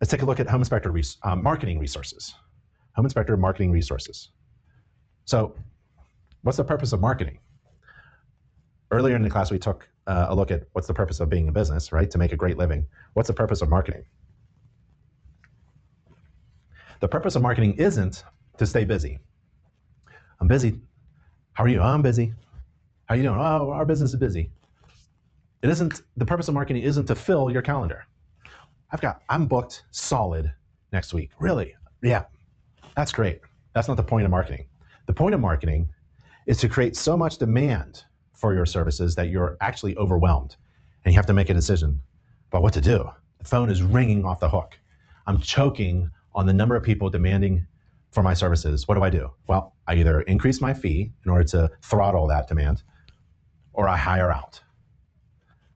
let's take a look at Home Inspector res- uh, marketing resources. Home Inspector marketing resources. So, what's the purpose of marketing? Earlier in the class, we took uh, a look at what's the purpose of being a business, right? To make a great living. What's the purpose of marketing? The purpose of marketing isn't to stay busy. I'm busy. How are you? Oh, I'm busy. How are you doing? Oh, our business is busy. It isn't the purpose of marketing isn't to fill your calendar. I've got I'm booked solid next week. Really? Yeah. That's great. That's not the point of marketing. The point of marketing is to create so much demand for your services that you're actually overwhelmed and you have to make a decision about what to do. The phone is ringing off the hook. I'm choking on the number of people demanding for my services. What do I do? Well, I either increase my fee in order to throttle that demand, or I hire out,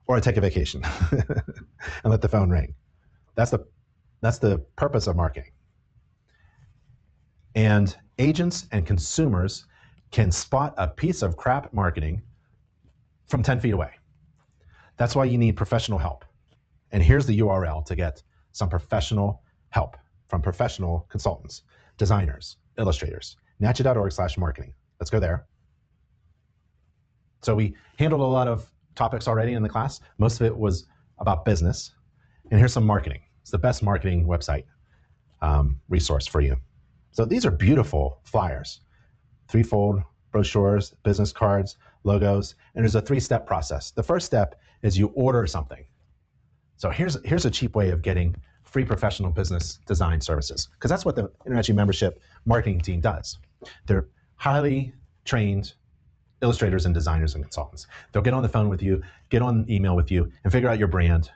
or I take a vacation and let the phone ring. That's the, that's the purpose of marketing. And agents and consumers can spot a piece of crap marketing from 10 feet away. That's why you need professional help. And here's the URL to get some professional help from professional consultants, designers, illustrators. nachi.org slash marketing. Let's go there. So we handled a lot of topics already in the class. Most of it was about business. And here's some marketing. It's the best marketing website um, resource for you. So these are beautiful flyers, threefold brochures, business cards, logos, and there's a three-step process. The first step is you order something. So here's, here's a cheap way of getting free professional business design services, because that's what the InterNACHI membership marketing team does. They're highly trained illustrators and designers and consultants. They'll get on the phone with you, get on email with you, and figure out your brand,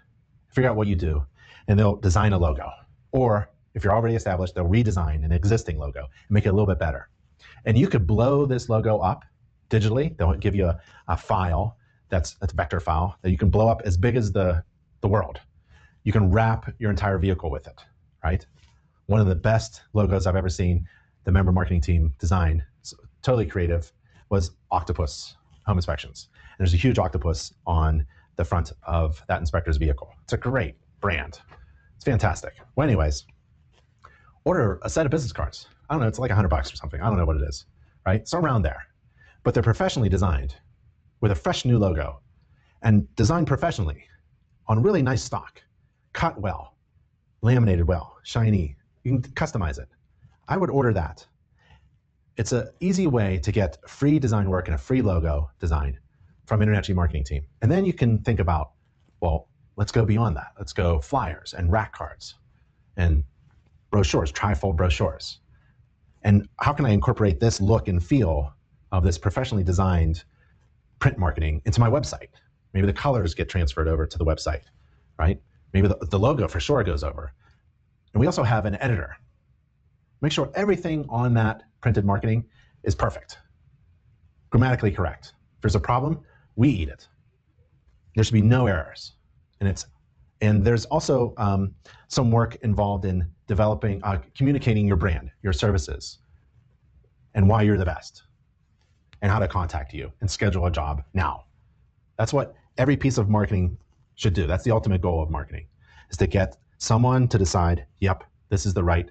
figure out what you do, and they'll design a logo. Or if you're already established, they'll redesign an existing logo and make it a little bit better. And you could blow this logo up digitally. They'll give you a, a file that's, a vector file that you can blow up as big as the, the world. You can wrap your entire vehicle with it, right? One of the best logos I've ever seen the member marketing team design, totally creative, was Octopus Home Inspections. And there's a huge octopus on the front of that inspector's vehicle. It's a great brand. It's fantastic. Well, anyways, order a set of business cards. I don't know, it's like 100 bucks or something. I don't know what it is, right? So around there. But they're professionally designed with a fresh new logo and designed professionally on really nice stock, cut well, laminated well, shiny. You can customize it. I would order that. It's an easy way to get free design work and a free logo design from InterNACHI Marketing Team. And then you can think about, well, let's go beyond that. Let's go flyers and rack cards and brochures, trifold brochures. And how can I incorporate this look and feel of this professionally designed print marketing into my website? Maybe the colors get transferred over to the website, right? Maybe the, the logo for sure goes over. And we also have an editor. Make sure everything on that printed marketing is perfect, grammatically correct. If there's a problem, we eat it. There should be no errors. And it's and there's also um, some work involved in developing, uh, communicating your brand, your services, and why you're the best, and how to contact you and schedule a job now. That's what every piece of marketing should do. That's the ultimate goal of marketing, is to get someone to decide, yep, this is the right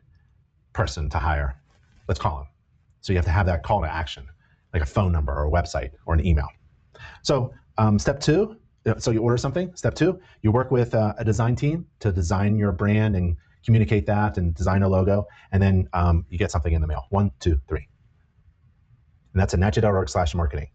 person to hire. Let's call them. So you have to have that call to action, like a phone number or a website or an email. So um, step two so you order something. Step two, you work with uh, a design team to design your brand and communicate that and design a logo, and then um, you get something in the mail. One, two, three. And that's at nachi.org slash marketing.